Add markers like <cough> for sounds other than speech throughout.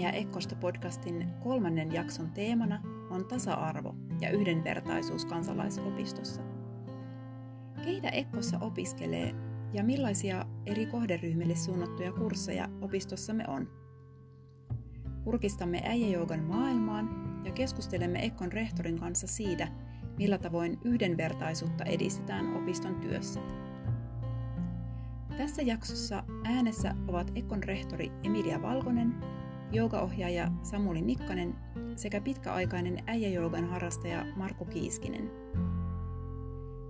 Emiä Ekkosta podcastin kolmannen jakson teemana on tasa-arvo ja yhdenvertaisuus kansalaisopistossa. Keitä Ekkossa opiskelee ja millaisia eri kohderyhmille suunnattuja kursseja opistossamme on? Kurkistamme äijäjoukan maailmaan ja keskustelemme Ekkon rehtorin kanssa siitä, millä tavoin yhdenvertaisuutta edistetään opiston työssä. Tässä jaksossa äänessä ovat Ekon rehtori Emilia Valkonen, joogaohjaaja Samuli Nikkanen sekä pitkäaikainen äijäjoogan harrastaja Marko Kiiskinen.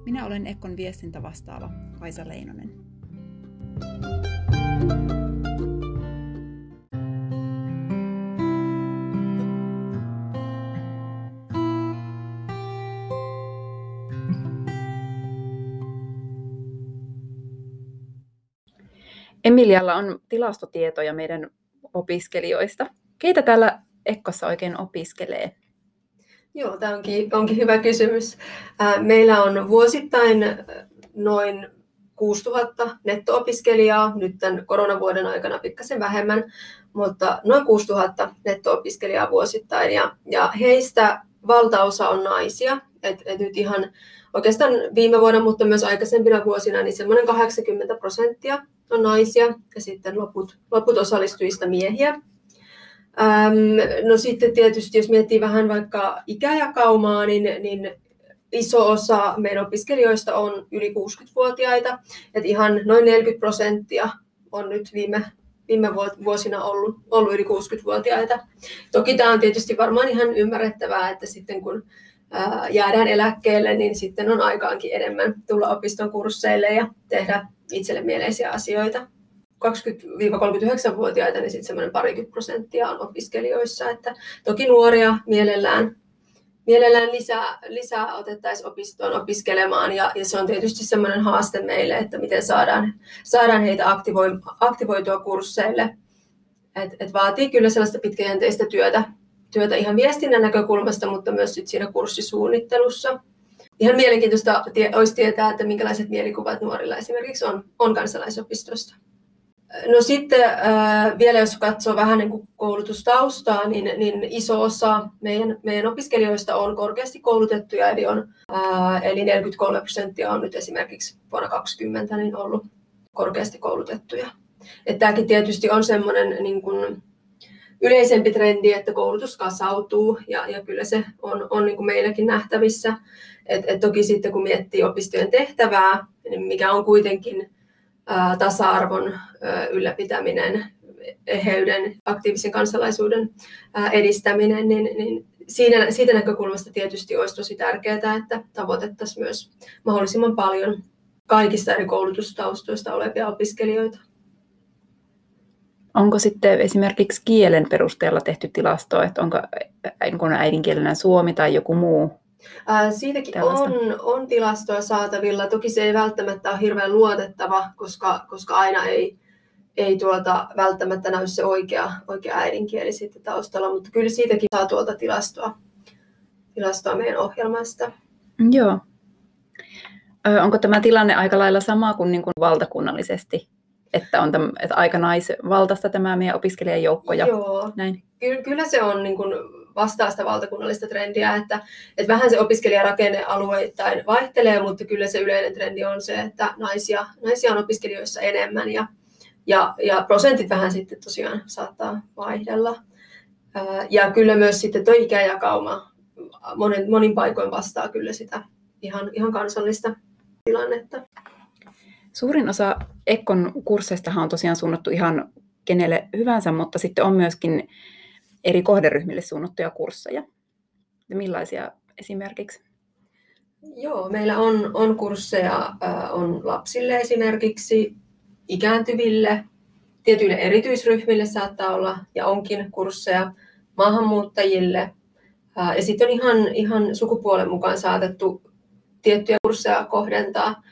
Minä olen Ekkon viestintä vastaava Kaisa Leinonen. Emilialla on tilastotietoja meidän opiskelijoista. Keitä täällä Ekkossa oikein opiskelee? Joo, tämä onkin, onkin hyvä kysymys. Meillä on vuosittain noin 6000 netto-opiskelijaa, nyt tämän koronavuoden aikana pikkasen vähemmän, mutta noin 6000 netto-opiskelijaa vuosittain. Ja, ja heistä valtaosa on naisia, et, et nyt ihan oikeastaan viime vuonna, mutta myös aikaisempina vuosina, niin semmoinen 80 prosenttia on naisia ja sitten loput, loput osallistujista miehiä. Ähm, no sitten tietysti, jos miettii vähän vaikka ikäjakaumaa, niin, niin iso osa meidän opiskelijoista on yli 60-vuotiaita. Et ihan noin 40 prosenttia on nyt viime, viime vuosina ollut, ollut yli 60-vuotiaita. Toki tämä on tietysti varmaan ihan ymmärrettävää, että sitten kun jäädään eläkkeelle, niin sitten on aikaankin enemmän tulla opiston kursseille ja tehdä itselle mieleisiä asioita. 20-39-vuotiaita, niin sitten semmoinen parikymmentä prosenttia on opiskelijoissa. Että toki nuoria mielellään, mielellään lisää, lisää otettaisiin opistoon opiskelemaan ja, ja, se on tietysti semmoinen haaste meille, että miten saadaan, saadaan heitä aktivoi, aktivoitua kursseille. Et, et vaatii kyllä sellaista pitkäjänteistä työtä, työtä ihan viestinnän näkökulmasta, mutta myös sit siinä kurssisuunnittelussa. Ihan mielenkiintoista olisi tietää, että minkälaiset mielikuvat nuorilla esimerkiksi on, on kansalaisopistosta. No sitten äh, vielä jos katsoo vähän niin kuin koulutustaustaa, niin, niin iso osa meidän, meidän opiskelijoista on korkeasti koulutettuja, eli, on, äh, eli 43 prosenttia on nyt esimerkiksi vuonna 2020 niin ollut korkeasti koulutettuja. Että tämäkin tietysti on semmoinen niin kuin, yleisempi trendi, että koulutus kasautuu ja, ja kyllä se on, on niin kuin meilläkin nähtävissä. Et, et toki sitten kun miettii opistojen tehtävää, niin mikä on kuitenkin ää, tasa-arvon ää, ylläpitäminen, eheyden, aktiivisen kansalaisuuden ää, edistäminen, niin, niin siinä, siitä näkökulmasta tietysti olisi tosi tärkeää, että tavoitettaisiin myös mahdollisimman paljon kaikista eri koulutustaustoista olevia opiskelijoita. Onko sitten esimerkiksi kielen perusteella tehty tilasto, että onko äidinkielenä suomi tai joku muu? Ää, siitäkin on, on tilastoa saatavilla. Toki se ei välttämättä ole hirveän luotettava, koska, koska aina ei, ei tuolta välttämättä näy se oikea, oikea äidinkieli sitten taustalla, mutta kyllä siitäkin saa tuolta tilastoa, tilastoa meidän ohjelmasta. Joo. Ö, onko tämä tilanne aika lailla sama kuin, niin kuin valtakunnallisesti että on täm, että aika naisvaltaista tämä meidän opiskelijajoukko. Ja Joo, näin. Ky- kyllä se on niin kuin vastaa sitä valtakunnallista trendiä, että, että vähän se opiskelijarakenne alueittain vaihtelee, mutta kyllä se yleinen trendi on se, että naisia, naisia on opiskelijoissa enemmän ja, ja, ja prosentit vähän sitten tosiaan saattaa vaihdella. Ja kyllä myös sitten tuo ikäjakauma monin, monin paikoin vastaa kyllä sitä ihan, ihan kansallista tilannetta. Suurin osa Ekkon kursseistahan on tosiaan suunnattu ihan kenelle hyvänsä, mutta sitten on myöskin eri kohderyhmille suunnattuja kursseja. Ja millaisia esimerkiksi? Joo, meillä on, on kursseja äh, on lapsille esimerkiksi, ikääntyville, tietyille erityisryhmille saattaa olla ja onkin kursseja maahanmuuttajille. Äh, ja sitten on ihan, ihan sukupuolen mukaan saatettu tiettyjä kursseja kohdentaa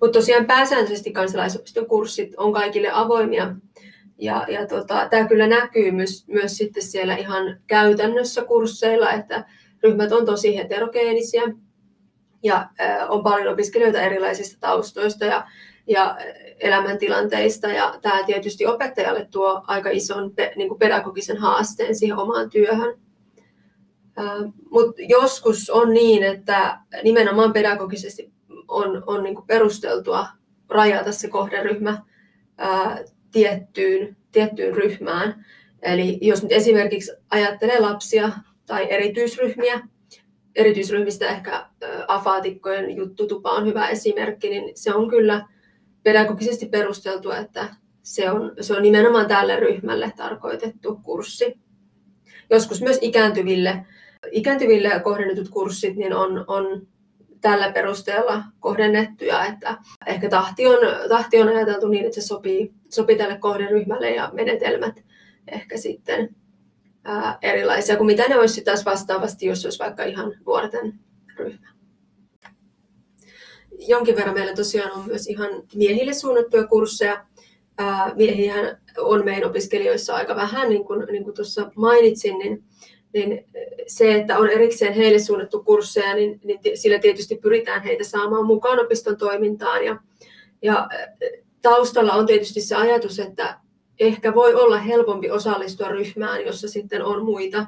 mutta tosiaan pääsääntöisesti kansalaisopiston kurssit on kaikille avoimia. Ja, ja tota, tämä kyllä näkyy myös, myös sitten siellä ihan käytännössä kursseilla, että ryhmät on tosi heterogeenisia ja äh, on paljon opiskelijoita erilaisista taustoista ja, ja elämäntilanteista. Ja tämä tietysti opettajalle tuo aika ison niin kuin pedagogisen haasteen siihen omaan työhön. Mutta joskus on niin, että nimenomaan pedagogisesti on, on niin perusteltua rajata se kohderyhmä ää, tiettyyn, tiettyyn ryhmään. Eli jos nyt esimerkiksi ajattelee lapsia tai erityisryhmiä, erityisryhmistä ehkä afaatikkojen juttutupa on hyvä esimerkki, niin se on kyllä pedagogisesti perusteltu, että se on, se on nimenomaan tälle ryhmälle tarkoitettu kurssi. Joskus myös ikääntyville, ikääntyville kohdennetut kurssit niin on, on tällä perusteella kohdennettuja, että ehkä tahti on, tahti on ajateltu niin, että se sopii, sopii tälle kohderyhmälle ja menetelmät ehkä sitten ää, erilaisia kuin mitä ne olisi taas vastaavasti, jos olisi vaikka ihan nuorten ryhmä. Jonkin verran meillä tosiaan on myös ihan miehille suunnattuja kursseja. Miehiä on meidän opiskelijoissa aika vähän, niin kuin, niin kuin tuossa mainitsin, niin niin se, että on erikseen heille suunnattu kursseja, niin, niin sillä tietysti pyritään heitä saamaan mukaan opiston toimintaan. Ja, ja taustalla on tietysti se ajatus, että ehkä voi olla helpompi osallistua ryhmään, jossa sitten on muita,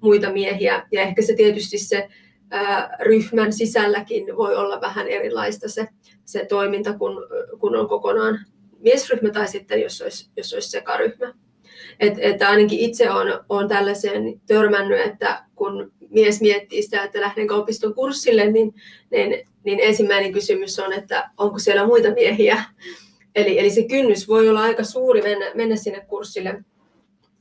muita miehiä. Ja ehkä se tietysti se ää, ryhmän sisälläkin voi olla vähän erilaista se, se toiminta, kun, kun on kokonaan miesryhmä tai sitten jos olisi, jos olisi sekaryhmä. Et, että ainakin itse olen, olen tällaiseen törmännyt, että kun mies miettii sitä, että lähdenkö opiston kurssille, niin, niin, niin ensimmäinen kysymys on, että onko siellä muita miehiä. Eli, eli se kynnys voi olla aika suuri mennä, mennä sinne kurssille,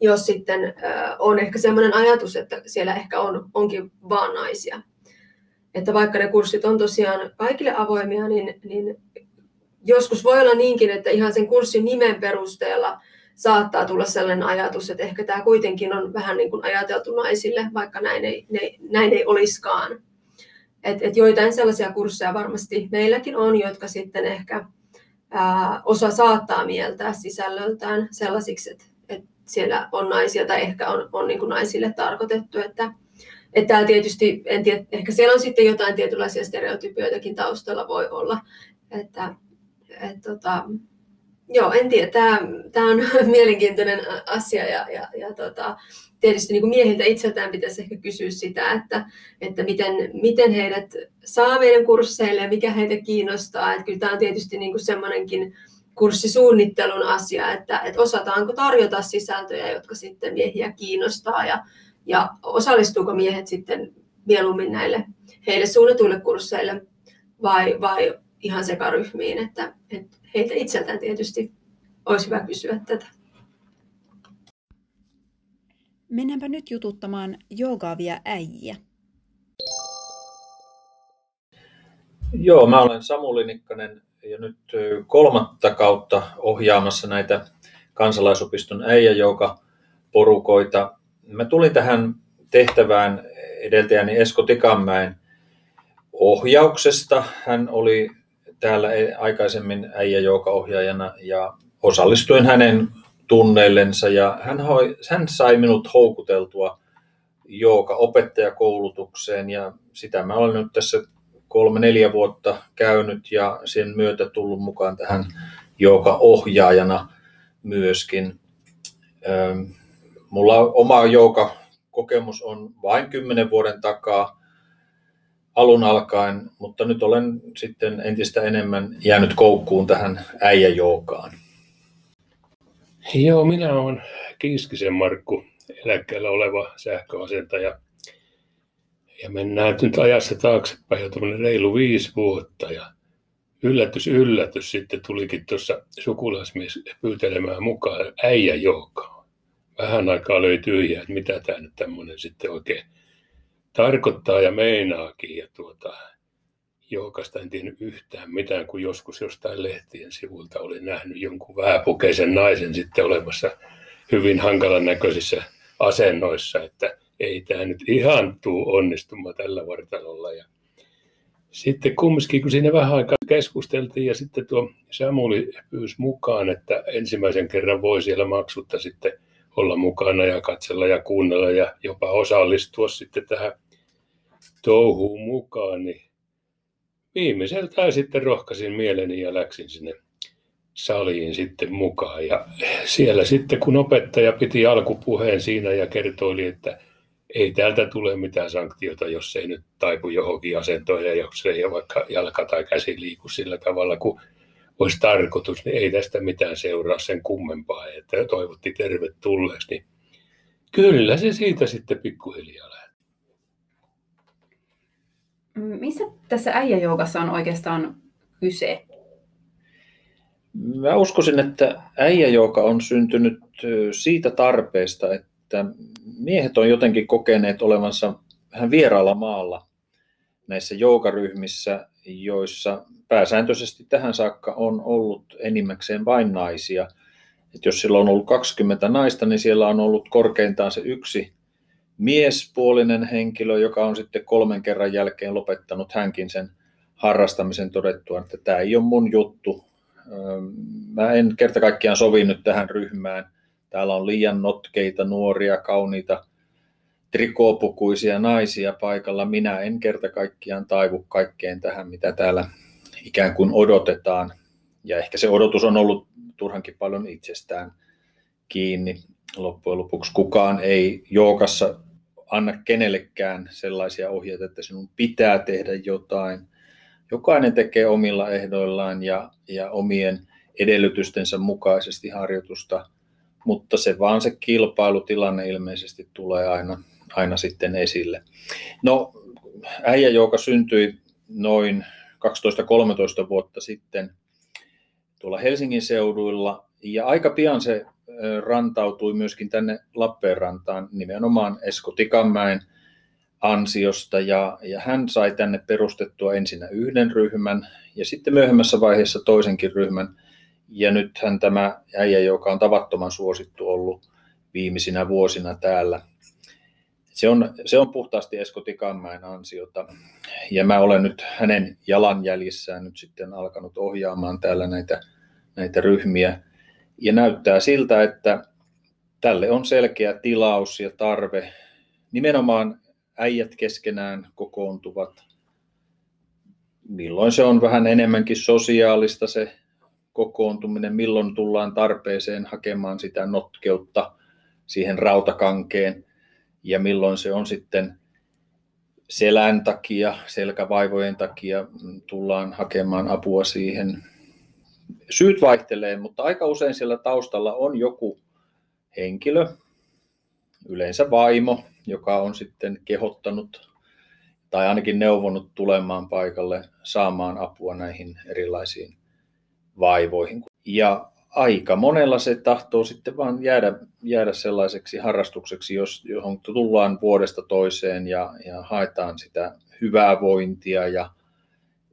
jos sitten äh, on ehkä sellainen ajatus, että siellä ehkä on, onkin vaan naisia. Että vaikka ne kurssit on tosiaan kaikille avoimia, niin, niin joskus voi olla niinkin, että ihan sen kurssin nimen perusteella saattaa tulla sellainen ajatus, että ehkä tämä kuitenkin on vähän niin kuin ajateltu naisille, vaikka näin ei, ne, näin ei olisikaan. Et, et joitain sellaisia kursseja varmasti meilläkin on, jotka sitten ehkä ää, osa saattaa mieltää sisällöltään sellaisiksi, että, että siellä on naisia tai ehkä on, on niin kuin naisille tarkoitettu. Että, että tietysti, en tiedä, ehkä siellä on sitten jotain tietynlaisia stereotypioitakin taustalla voi olla. Että, et, tota, joo, en tiedä. Tämä, tämä on <laughs> mielenkiintoinen asia ja, ja, ja tota, tietysti niin kuin miehiltä itseltään pitäisi ehkä kysyä sitä, että, että miten, miten heidät saa meidän kursseille ja mikä heitä kiinnostaa. Että kyllä tämä on tietysti niin kuin semmoinenkin kurssisuunnittelun asia, että, että osataanko tarjota sisältöjä, jotka sitten miehiä kiinnostaa ja, ja osallistuuko miehet sitten mieluummin näille heille suunnatuille kursseille vai, vai ihan sekaryhmiin, että, että heitä itseltään tietysti olisi hyvä kysyä tätä. Mennäänpä nyt jututtamaan joogaavia äijiä. Joo, mä olen Samuli Nikkanen ja nyt kolmatta kautta ohjaamassa näitä kansalaisopiston äijäjouka porukoita. Mä tulin tähän tehtävään edeltäjäni Esko Tikanmäen ohjauksesta. Hän oli täällä e- aikaisemmin äijäjouka-ohjaajana ja osallistuin hänen tunneillensa ja hän, hoi, hän sai minut houkuteltua jooga opettajakoulutukseen ja sitä mä olen nyt tässä kolme-neljä vuotta käynyt ja sen myötä tullut mukaan tähän jooga ohjaajana myöskin. Mulla oma jooga kokemus on vain kymmenen vuoden takaa alun alkaen, mutta nyt olen sitten entistä enemmän jäänyt koukkuun tähän äijäjoukaan. Joo, minä olen Kiiskisen Markku, eläkkeellä oleva sähköasentaja. Ja mennään nyt ajassa taaksepäin jo reilu viisi vuotta. Ja yllätys, yllätys, sitten tulikin tuossa sukulaismies pyytelemään mukaan äijäjoukaan. Vähän aikaa löi tyhjää, että mitä tämä nyt tämmöinen sitten oikein tarkoittaa ja meinaakin. Ja tuota, joukasta en tiennyt yhtään mitään, kun joskus jostain lehtien sivulta oli nähnyt jonkun vähäpukeisen naisen sitten olemassa hyvin hankalan näköisissä asennoissa, että ei tämä nyt ihan tuu onnistumaan tällä vartalolla. Ja sitten kumminkin, kun siinä vähän aikaa keskusteltiin ja sitten tuo Samuli pyysi mukaan, että ensimmäisen kerran voi siellä maksutta sitten olla mukana ja katsella ja kuunnella ja jopa osallistua sitten tähän touhuun mukaan, niin viimeiseltään sitten rohkaisin mieleni ja läksin sinne saliin sitten mukaan. Ja siellä sitten, kun opettaja piti alkupuheen siinä ja kertoi, että ei täältä tule mitään sanktiota, jos ei nyt taipu johonkin asentoon ja jos ei vaikka jalka tai käsi liiku sillä tavalla kuin olisi tarkoitus, niin ei tästä mitään seuraa sen kummempaa, että toivotti tervetulleeksi. Niin kyllä se siitä sitten pikkuhiljaa lähti. Missä tässä äijäjoukassa on oikeastaan kyse? Mä uskoisin, että äijäjouka on syntynyt siitä tarpeesta, että miehet on jotenkin kokeneet olevansa vähän vieraalla maalla näissä joukaryhmissä, joissa pääsääntöisesti tähän saakka on ollut enimmäkseen vain naisia. Et jos siellä on ollut 20 naista, niin siellä on ollut korkeintaan se yksi miespuolinen henkilö, joka on sitten kolmen kerran jälkeen lopettanut hänkin sen harrastamisen todettua, että tämä ei ole mun juttu. Mä en kerta kaikkiaan sovi nyt tähän ryhmään. Täällä on liian notkeita, nuoria, kauniita, trikoopukuisia naisia paikalla. Minä en kerta kaikkiaan taivu kaikkeen tähän, mitä täällä ikään kuin odotetaan. Ja ehkä se odotus on ollut turhankin paljon itsestään kiinni. Loppujen lopuksi kukaan ei jookassa anna kenellekään sellaisia ohjeita, että sinun pitää tehdä jotain. Jokainen tekee omilla ehdoillaan ja, ja omien edellytystensä mukaisesti harjoitusta, mutta se vaan se kilpailutilanne ilmeisesti tulee aina, aina sitten esille. No, äijä, joka syntyi noin 12-13 vuotta sitten tuolla Helsingin seuduilla. Ja aika pian se rantautui myöskin tänne Lappeenrantaan nimenomaan Esko Tikanmäen ansiosta ja, ja hän sai tänne perustettua ensinnä yhden ryhmän ja sitten myöhemmässä vaiheessa toisenkin ryhmän. Ja nythän tämä äijä, joka on tavattoman suosittu ollut viimeisinä vuosina täällä, se on, se on puhtaasti Esko Tikanmäen ansiota. Ja mä olen nyt hänen jalanjäljissään nyt sitten alkanut ohjaamaan täällä näitä, näitä ryhmiä. Ja näyttää siltä, että tälle on selkeä tilaus ja tarve. Nimenomaan äijät keskenään kokoontuvat. Milloin se on vähän enemmänkin sosiaalista se kokoontuminen, milloin tullaan tarpeeseen hakemaan sitä notkeutta siihen rautakankeen ja milloin se on sitten selän takia, selkävaivojen takia tullaan hakemaan apua siihen. Syyt vaihtelee, mutta aika usein siellä taustalla on joku henkilö, yleensä vaimo, joka on sitten kehottanut tai ainakin neuvonut tulemaan paikalle saamaan apua näihin erilaisiin vaivoihin. Ja aika monella se tahtoo sitten vaan jäädä, jäädä sellaiseksi harrastukseksi, jos, johon tullaan vuodesta toiseen ja, ja haetaan sitä hyvää vointia ja,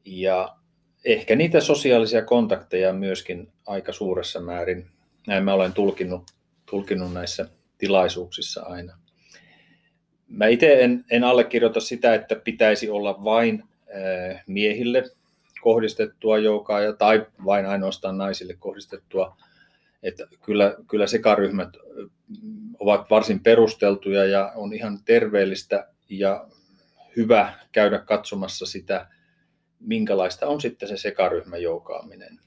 ja ehkä niitä sosiaalisia kontakteja myöskin aika suuressa määrin. Näin mä olen tulkinut, tulkinut näissä tilaisuuksissa aina. Mä itse en, en allekirjoita sitä, että pitäisi olla vain miehille kohdistettua joukaa tai vain ainoastaan naisille kohdistettua. Että kyllä, kyllä sekaryhmät ovat varsin perusteltuja ja on ihan terveellistä ja hyvä käydä katsomassa sitä, minkälaista on sitten se sekaryhmä joukaaminen.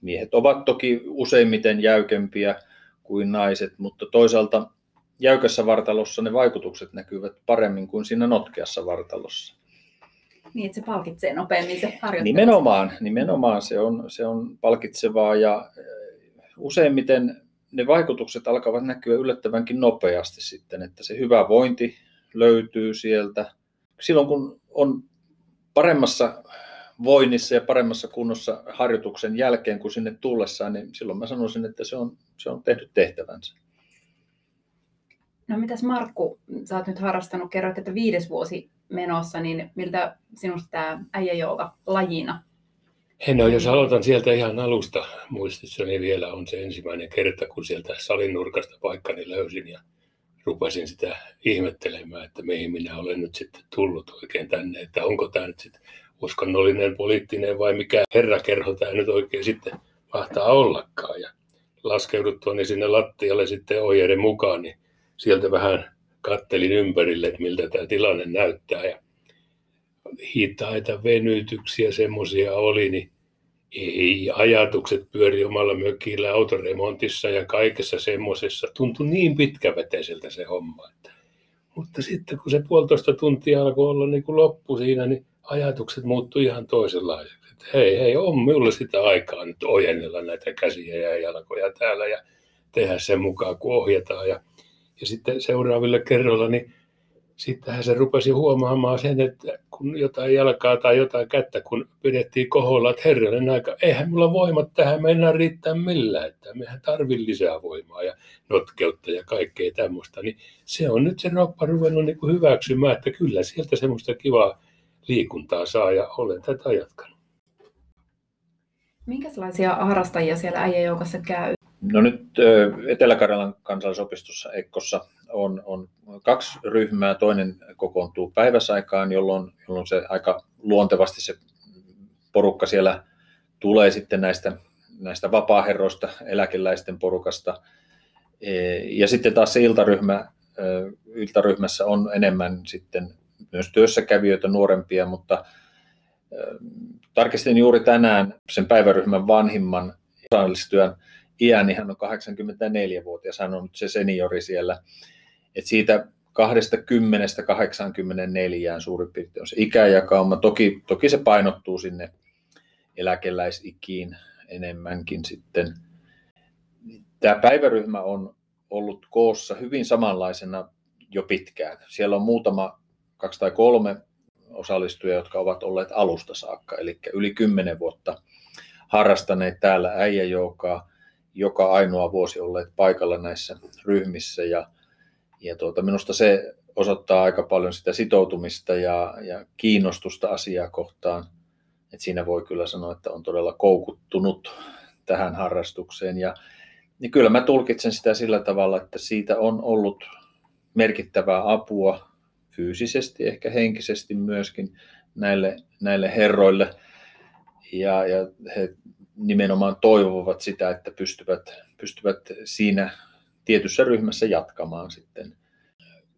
Miehet ovat toki useimmiten jäykempiä kuin naiset, mutta toisaalta jäykässä vartalossa ne vaikutukset näkyvät paremmin kuin siinä notkeassa vartalossa. Niin, että se palkitsee nopeammin se harjoittelu. Nimenomaan, nimenomaan se, on, se on palkitsevaa ja eh, useimmiten ne vaikutukset alkavat näkyä yllättävänkin nopeasti sitten, että se hyvä vointi löytyy sieltä. Silloin kun on paremmassa voinnissa ja paremmassa kunnossa harjoituksen jälkeen kuin sinne tullessaan, niin silloin mä sanoisin, että se on, se on tehnyt tehtävänsä. No mitäs Markku, sä oot nyt harrastanut, kerroit, että viides vuosi menossa, niin miltä sinusta tämä äijäjooga lajina? No, jos aloitan sieltä ihan alusta, muistissani vielä on se ensimmäinen kerta, kun sieltä salin nurkasta paikkani löysin ja rupesin sitä ihmettelemään, että mihin minä olen nyt sitten tullut oikein tänne, että onko tämä nyt sitten uskonnollinen, poliittinen vai mikä herrakerho tämä nyt oikein sitten mahtaa ollakaan. Ja laskeuduttuani sinne lattialle sitten ohjeiden mukaan, niin sieltä vähän kattelin ympärille, että miltä tämä tilanne näyttää. Ja hitaita venytyksiä semmoisia oli, niin ei ajatukset pyöri omalla mökillä autoremontissa ja kaikessa semmoisessa. Tuntui niin pitkäveteiseltä se homma. Että. Mutta sitten kun se puolitoista tuntia alkoi olla niin kuin loppu siinä, niin ajatukset muuttui ihan toisenlaiseksi. Että hei, hei, on minulla sitä aikaa nyt ojennella näitä käsiä ja jalkoja täällä ja tehdä sen mukaan, kun ohjataan. Ja, ja sitten seuraaville kerroilla, niin sittenhän se rupesi huomaamaan sen, että kun jotain jalkaa tai jotain kättä, kun pidettiin koholla, että herranen aika, eihän mulla voimat tähän mennä riittää millään, että mehän tarvii lisää voimaa ja notkeutta ja kaikkea tämmöistä, niin se on nyt se roppa ruvennut niin kuin hyväksymään, että kyllä sieltä semmoista kivaa liikuntaa saa ja olen tätä jatkanut. Minkälaisia harrastajia siellä äijäjoukassa käy? No nyt Etelä-Karjalan kansallisopistossa Ekkossa on, on kaksi ryhmää. Toinen kokoontuu päiväsaikaan, jolloin, jolloin se aika luontevasti se porukka siellä tulee sitten näistä, näistä vapaaherroista, eläkeläisten porukasta. E, ja sitten taas se iltaryhmä, iltaryhmässä on enemmän sitten myös työssäkävijöitä, nuorempia, mutta tarkistin juuri tänään sen päiväryhmän vanhimman osallistujan iän, niin hän on 84-vuotias, hän on nyt se seniori siellä. Et siitä 20-84 suurin piirtein on se ikäjakauma. Toki, toki se painottuu sinne eläkeläisikiin enemmänkin sitten. Tämä päiväryhmä on ollut koossa hyvin samanlaisena jo pitkään. Siellä on muutama, kaksi tai kolme osallistujia, jotka ovat olleet alusta saakka, eli yli kymmenen vuotta harrastaneet täällä äijäjoukaa joka ainoa vuosi olleet paikalla näissä ryhmissä ja, ja tuota, minusta se osoittaa aika paljon sitä sitoutumista ja, ja kiinnostusta asiaa kohtaan. Et siinä voi kyllä sanoa, että on todella koukuttunut tähän harrastukseen. Ja, niin kyllä mä tulkitsen sitä sillä tavalla, että siitä on ollut merkittävää apua fyysisesti, ehkä henkisesti myöskin näille, näille herroille. Ja, ja he nimenomaan toivovat sitä, että pystyvät, pystyvät siinä tietyssä ryhmässä jatkamaan sitten.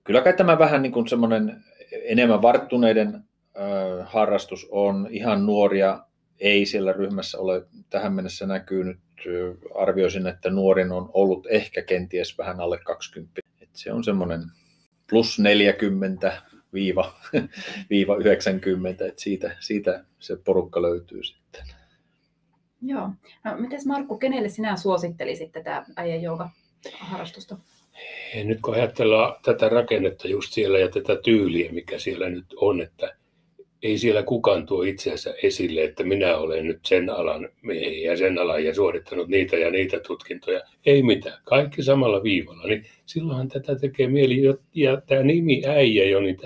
Kyllä kai tämä vähän niin kuin semmoinen enemmän varttuneiden harrastus on. Ihan nuoria ei siellä ryhmässä ole tähän mennessä näkynyt. Arvioisin, että nuorin on ollut ehkä kenties vähän alle 20. Et se on semmoinen plus 40 viiva, <laughs> viiva 90, että siitä, siitä se porukka löytyy sitten. Joo. No, miten Markku, kenelle sinä suosittelisit tätä äijän harrastusta? Nyt kun ajatellaan tätä rakennetta just siellä ja tätä tyyliä, mikä siellä nyt on, että ei siellä kukaan tuo itseänsä esille, että minä olen nyt sen alan ja sen alan ja suorittanut niitä ja niitä tutkintoja. Ei mitään, kaikki samalla viivalla. Niin silloinhan tätä tekee mieli, ja tämä nimi äijä jo, niin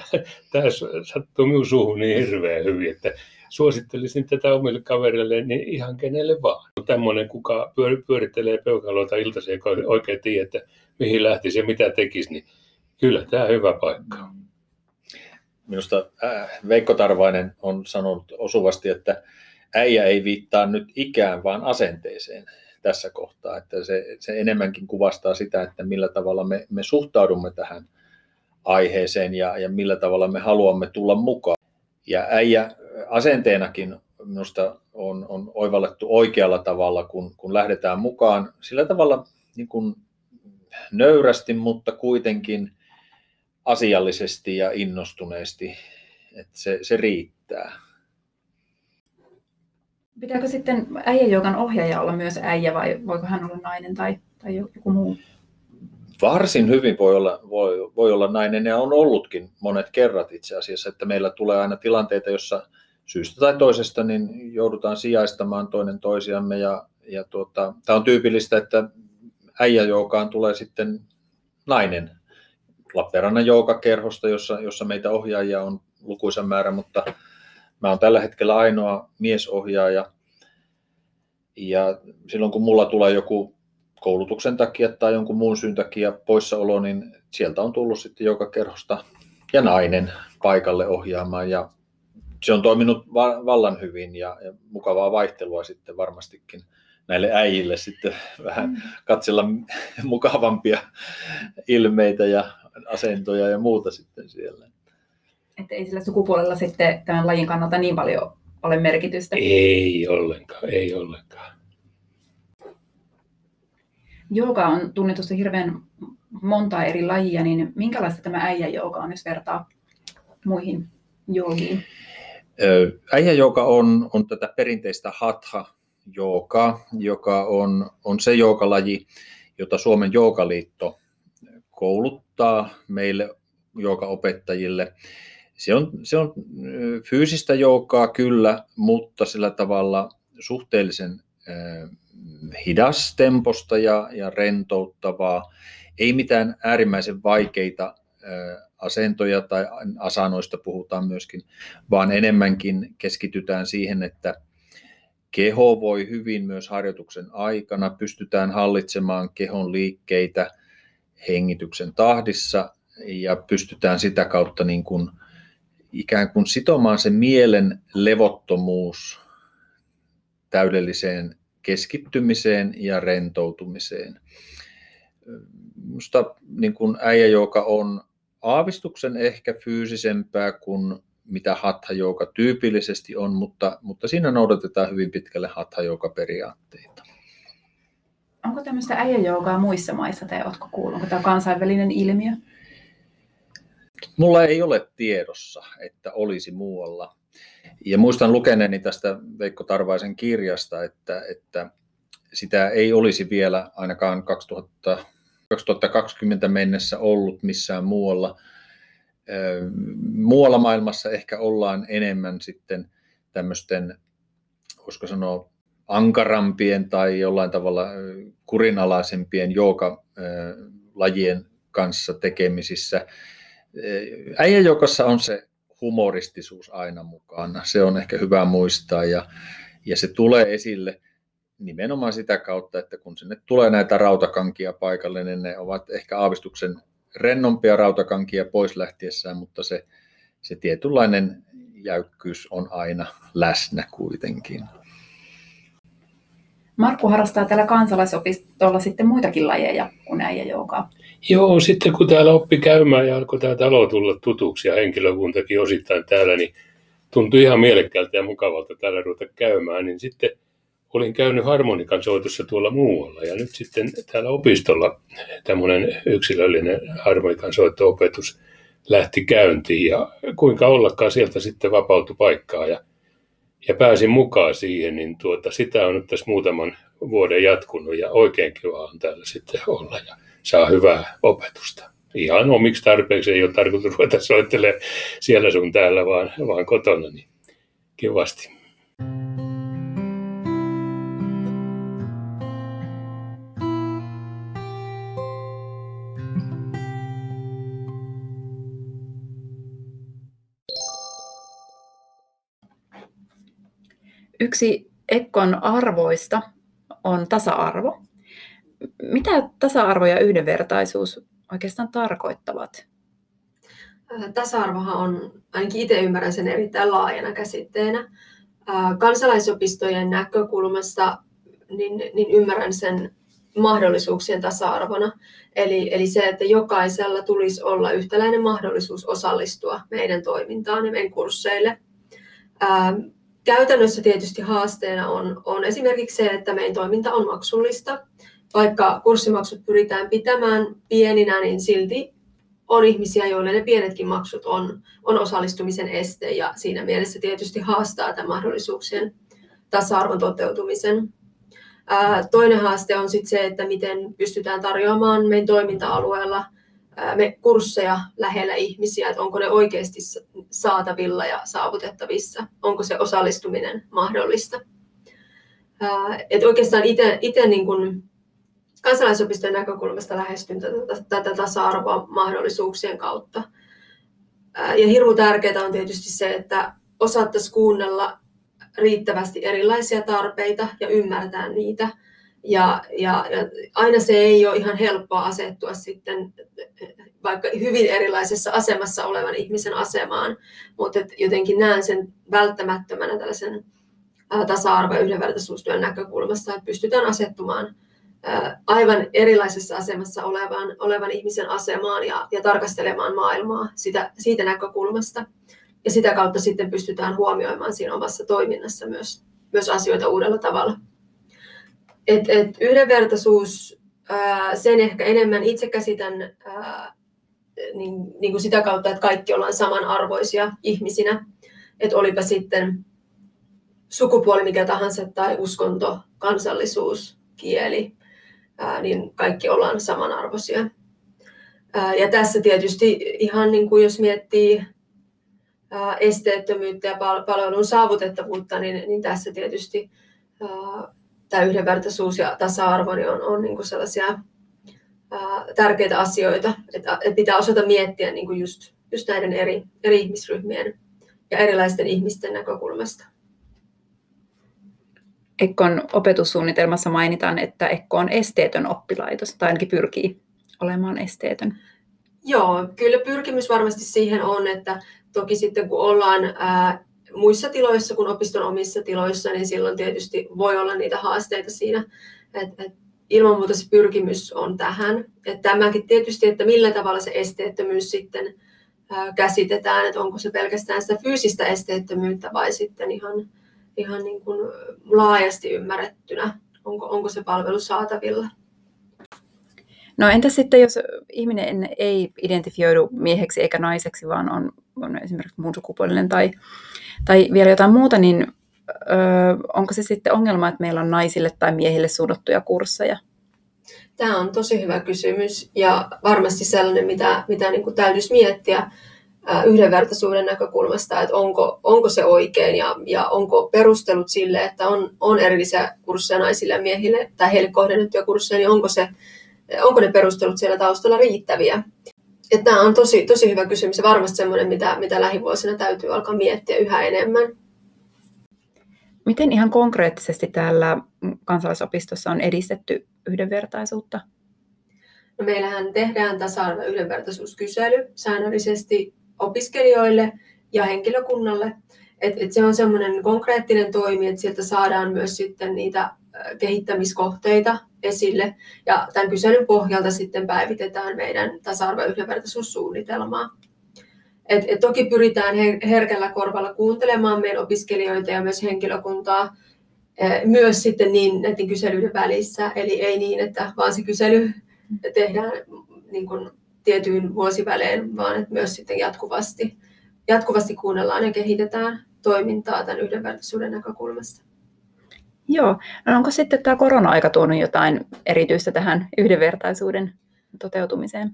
tämä sattuu minun suuhun niin hirveän hyvin, että suosittelisin tätä omille kavereille, niin ihan kenelle vaan. Tämmöinen, kuka pyör, pyörittelee peukaloita iltaisin, joka oikein tiedä, että mihin lähtisi ja mitä tekisi, niin kyllä tämä hyvä paikka Minusta äh, Veikko Tarvainen on sanonut osuvasti, että äijä ei viittaa nyt ikään, vaan asenteeseen tässä kohtaa. Että se, se enemmänkin kuvastaa sitä, että millä tavalla me, me suhtaudumme tähän aiheeseen ja, ja millä tavalla me haluamme tulla mukaan. Ja äijä asenteenakin minusta on, on oivallettu oikealla tavalla, kun, kun lähdetään mukaan sillä tavalla niin kuin nöyrästi, mutta kuitenkin asiallisesti ja innostuneesti, että se, se riittää. Pitääkö sitten äijäjoukan ohjaaja olla myös äijä vai voiko hän olla nainen tai, tai joku muu? Varsin hyvin voi olla, voi, voi olla nainen ja on ollutkin monet kerrat itse asiassa, että meillä tulee aina tilanteita, jossa syystä tai toisesta niin joudutaan sijaistamaan toinen toisiamme ja, ja tuota, tämä on tyypillistä, että äijäjoukaan tulee sitten nainen Lappeenrannan joukakerhosta, jossa, jossa meitä ohjaajia on lukuisen määrä, mutta mä oon tällä hetkellä ainoa miesohjaaja. Ja silloin kun mulla tulee joku koulutuksen takia tai jonkun muun syyn takia poissaolo, niin sieltä on tullut sitten joka kerhosta ja nainen paikalle ohjaamaan. Ja se on toiminut vallan hyvin ja, ja mukavaa vaihtelua sitten varmastikin näille äijille sitten <laughs> vähän mm. katsella <laughs> mukavampia ilmeitä ja asentoja ja muuta sitten siellä. Että ei sillä sukupuolella sitten tämän lajin kannalta niin paljon ole merkitystä? Ei ollenkaan, ei ollenkaan. Jooga on tunnetusti hirveän monta eri lajia, niin minkälaista tämä äijäjooga on, jos vertaa muihin joogiin? Äijäjooga on, on tätä perinteistä hatha jooga, joka on, on se joogalaji, jota Suomen joogaliitto kouluttaa meille joogaopettajille. Se on, se on fyysistä joogaa kyllä, mutta sillä tavalla suhteellisen hidastemposta ja, ja rentouttavaa. Ei mitään äärimmäisen vaikeita asentoja tai asanoista puhutaan myöskin, vaan enemmänkin keskitytään siihen, että keho voi hyvin myös harjoituksen aikana, pystytään hallitsemaan kehon liikkeitä hengityksen tahdissa ja pystytään sitä kautta niin kuin ikään kuin sitomaan se mielen levottomuus täydelliseen keskittymiseen ja rentoutumiseen. Minusta niin kuin äijä, joka on aavistuksen ehkä fyysisempää kuin mitä hatha joka tyypillisesti on, mutta, mutta siinä noudatetaan hyvin pitkälle hatha periaatteita. Onko tämmöistä äijäjoukaa muissa maissa tai oletko kuullut? Onko tämä kansainvälinen ilmiö? Mulla ei ole tiedossa, että olisi muualla. Ja muistan lukeneeni tästä Veikko Tarvaisen kirjasta, että, että sitä ei olisi vielä ainakaan 2000, 2020 mennessä ollut missään muualla. Muualla maailmassa ehkä ollaan enemmän sitten tämmöisten, voisiko sanoa, ankarampien tai jollain tavalla kurinalaisempien lajien kanssa tekemisissä. Äijäjoukassa on se humoristisuus aina mukana. Se on ehkä hyvä muistaa ja, ja se tulee esille nimenomaan sitä kautta, että kun sinne tulee näitä rautakankia paikalle, niin ne ovat ehkä aavistuksen rennompia rautakankia pois lähtiessään, mutta se, se tietynlainen jäykkyys on aina läsnä kuitenkin. Markku harrastaa täällä kansalaisopistolla sitten muitakin lajeja kuin äijäjoukaa. Joo, sitten kun täällä oppi käymään ja alkoi tämä talo tulla tutuksi ja henkilökuntakin osittain täällä, niin tuntui ihan mielekkäältä ja mukavalta täällä ruveta käymään, niin sitten olin käynyt harmonikan soitossa tuolla muualla ja nyt sitten täällä opistolla tämmöinen yksilöllinen harmonikan soitto-opetus lähti käyntiin ja kuinka ollakaan sieltä sitten vapautui paikkaa ja, ja pääsin mukaan siihen, niin tuota, sitä on nyt tässä muutaman vuoden jatkunut ja oikein kiva on täällä sitten olla ja saa hyvää opetusta. Ihan omiksi tarpeeksi ei ole tarkoitus ruveta soittelemaan siellä sun täällä, vaan, vaan kotona, niin kivasti. Yksi Ekkon arvoista on tasa-arvo. Mitä tasa-arvo ja yhdenvertaisuus oikeastaan tarkoittavat? Tasa-arvohan on, ainakin itse ymmärrän sen erittäin laajana käsitteenä. Kansalaisopistojen näkökulmasta niin, niin ymmärrän sen mahdollisuuksien tasa-arvona. Eli, eli se, että jokaisella tulisi olla yhtäläinen mahdollisuus osallistua meidän toimintaan ja meidän kursseille käytännössä tietysti haasteena on, on esimerkiksi se, että meidän toiminta on maksullista. Vaikka kurssimaksut pyritään pitämään pieninä, niin silti on ihmisiä, joille ne pienetkin maksut on, on osallistumisen este ja siinä mielessä tietysti haastaa tämän mahdollisuuksien tasa-arvon toteutumisen. toinen haaste on sitten se, että miten pystytään tarjoamaan meidän toiminta-alueella – me kursseja lähellä ihmisiä, että onko ne oikeasti saatavilla ja saavutettavissa, onko se osallistuminen mahdollista. Et oikeastaan itse niin kun kansalaisopiston näkökulmasta lähestyn tätä, tätä tasa-arvoa mahdollisuuksien kautta. Ja hirveän tärkeää on tietysti se, että osattaisiin kuunnella riittävästi erilaisia tarpeita ja ymmärtää niitä – ja, ja, ja aina se ei ole ihan helppoa asettua sitten vaikka hyvin erilaisessa asemassa olevan ihmisen asemaan, mutta jotenkin näen sen välttämättömänä tällaisen tasa-arvo- ja yhdenvertaisuustyön näkökulmasta, että pystytään asettumaan aivan erilaisessa asemassa olevan, olevan ihmisen asemaan ja, ja tarkastelemaan maailmaa sitä, siitä näkökulmasta. ja sitä kautta sitten pystytään huomioimaan siinä omassa toiminnassa myös, myös asioita uudella tavalla. Et, et yhdenvertaisuus, ää, sen ehkä enemmän itse käsitän ää, niin, niin kuin sitä kautta, että kaikki ollaan samanarvoisia ihmisinä. Että olipa sitten sukupuoli mikä tahansa tai uskonto, kansallisuus, kieli, ää, niin kaikki ollaan samanarvoisia. Ää, ja tässä tietysti ihan niin kuin jos miettii ää, esteettömyyttä ja pal- palvelun saavutettavuutta, niin, niin tässä tietysti ää, tämä yhdenvertaisuus ja tasa-arvo niin on, on niin kuin sellaisia ää, tärkeitä asioita, että, että pitää osata miettiä niin kuin just, just näiden eri, eri ihmisryhmien ja erilaisten ihmisten näkökulmasta. Ekkon opetussuunnitelmassa mainitaan, että Ekko on esteetön oppilaitos, tai ainakin pyrkii olemaan esteetön. Joo, kyllä pyrkimys varmasti siihen on, että toki sitten kun ollaan ää, muissa tiloissa kuin opiston omissa tiloissa, niin silloin tietysti voi olla niitä haasteita siinä. Et, et ilman muuta se pyrkimys on tähän. Et tämäkin tietysti, että millä tavalla se esteettömyys sitten ää, käsitetään, että onko se pelkästään sitä fyysistä esteettömyyttä vai sitten ihan ihan niin kuin laajasti ymmärrettynä, onko, onko se palvelu saatavilla. No entä sitten, jos ihminen ei identifioidu mieheksi eikä naiseksi, vaan on, on esimerkiksi muun sukupuolinen tai, tai vielä jotain muuta, niin ö, onko se sitten ongelma, että meillä on naisille tai miehille suunnattuja kursseja? Tämä on tosi hyvä kysymys ja varmasti sellainen, mitä, mitä niin kuin täytyisi miettiä yhdenvertaisuuden näkökulmasta, että onko, onko se oikein ja, ja onko perustelut sille, että on, on erillisiä kursseja naisille ja miehille tai heille kohdennettuja kursseja, niin onko, se, onko ne perustelut siellä taustalla riittäviä. Että tämä on tosi, tosi hyvä kysymys ja varmasti sellainen, mitä, mitä lähivuosina täytyy alkaa miettiä yhä enemmän. Miten ihan konkreettisesti täällä kansalaisopistossa on edistetty yhdenvertaisuutta? No meillähän tehdään tasa-arvo- yhdenvertaisuuskysely säännöllisesti opiskelijoille ja henkilökunnalle. Et, et se on semmoinen konkreettinen toimi, että sieltä saadaan myös sitten niitä kehittämiskohteita esille. Ja tämän kyselyn pohjalta sitten päivitetään meidän tasa-arvo- ja yhdenvertaisuussuunnitelmaa. Et, et toki pyritään herkällä korvalla kuuntelemaan meidän opiskelijoita ja myös henkilökuntaa myös sitten niin näiden kyselyiden välissä. Eli ei niin, että vaan se kysely tehdään niin kuin tietyin vuosivälein, vaan että myös sitten jatkuvasti, jatkuvasti kuunnellaan ja kehitetään toimintaa tämän yhdenvertaisuuden näkökulmasta. Joo. No onko sitten tämä korona-aika tuonut jotain erityistä tähän yhdenvertaisuuden toteutumiseen?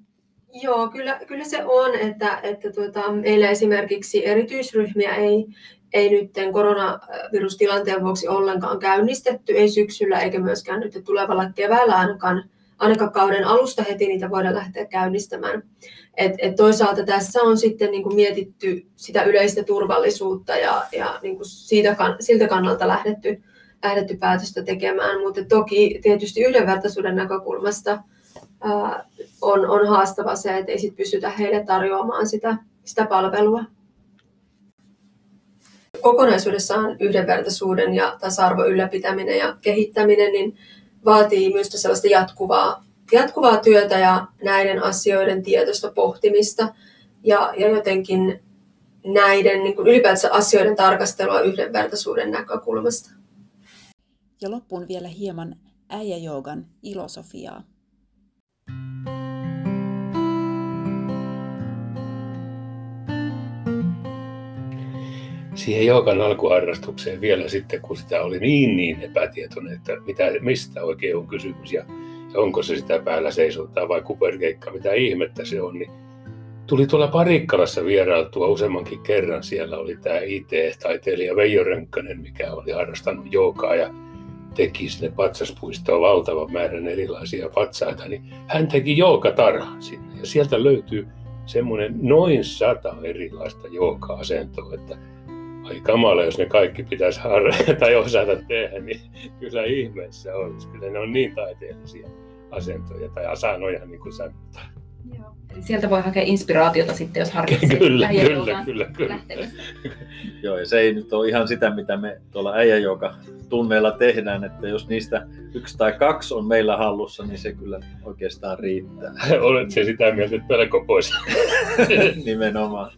Joo, kyllä, kyllä se on, että, että tuota, meillä esimerkiksi erityisryhmiä ei, ei nyt koronavirustilanteen vuoksi ollenkaan käynnistetty, ei syksyllä eikä myöskään nyt tulevalla keväällä ainakaan ainakaan kauden alusta heti niitä voida lähteä käynnistämään. Et, et toisaalta tässä on sitten niin kuin mietitty sitä yleistä turvallisuutta ja, ja niin kuin siitä, siltä kannalta lähdetty, lähdetty päätöstä tekemään, mutta toki tietysti yhdenvertaisuuden näkökulmasta ää, on, on haastava se, että ei sit pystytä heille tarjoamaan sitä, sitä palvelua. Kokonaisuudessaan yhdenvertaisuuden ja tasa-arvon ylläpitäminen ja kehittäminen, niin vaatii myös sellaista jatkuvaa, jatkuvaa työtä ja näiden asioiden tietoista pohtimista ja, ja jotenkin näiden niin kuin asioiden tarkastelua yhdenvertaisuuden näkökulmasta. Ja loppuun vielä hieman äijäjoogan ilosofiaa. siihen joukan alkuharrastukseen vielä sitten, kun sitä oli niin niin epätietoinen, että mitä, mistä oikein on kysymys ja, ja onko se sitä päällä seisottaa vai kuperkeikka, mitä ihmettä se on, niin tuli tuolla Parikkalassa vierailtua useammankin kerran. Siellä oli tämä IT-taiteilija Veijo Rönkkönen, mikä oli harrastanut joukaa ja teki sinne patsaspuistoon valtavan määrän erilaisia patsaita, niin hän teki joukatarhan sinne. Ja sieltä löytyy semmoinen noin sata erilaista jouka-asentoa, että ai kamala, jos ne kaikki pitäisi harjoittaa <laughs> tai osata tehdä, niin kyllä ihmeessä olisi. Kyllä ne on niin taiteellisia asentoja tai asanoja, niin kuin sanotaan. Joo. Eli sieltä voi hakea inspiraatiota sitten, jos harkitsee kyllä, kyllä, kyllä, kyllä. <laughs> Joo, ja se ei nyt ole ihan sitä, mitä me tuolla äijäjoka tunneilla tehdään, että jos niistä yksi tai kaksi on meillä hallussa, niin se kyllä oikeastaan riittää. <laughs> Olet se sitä mieltä, että pelko pois? <laughs> Nimenomaan.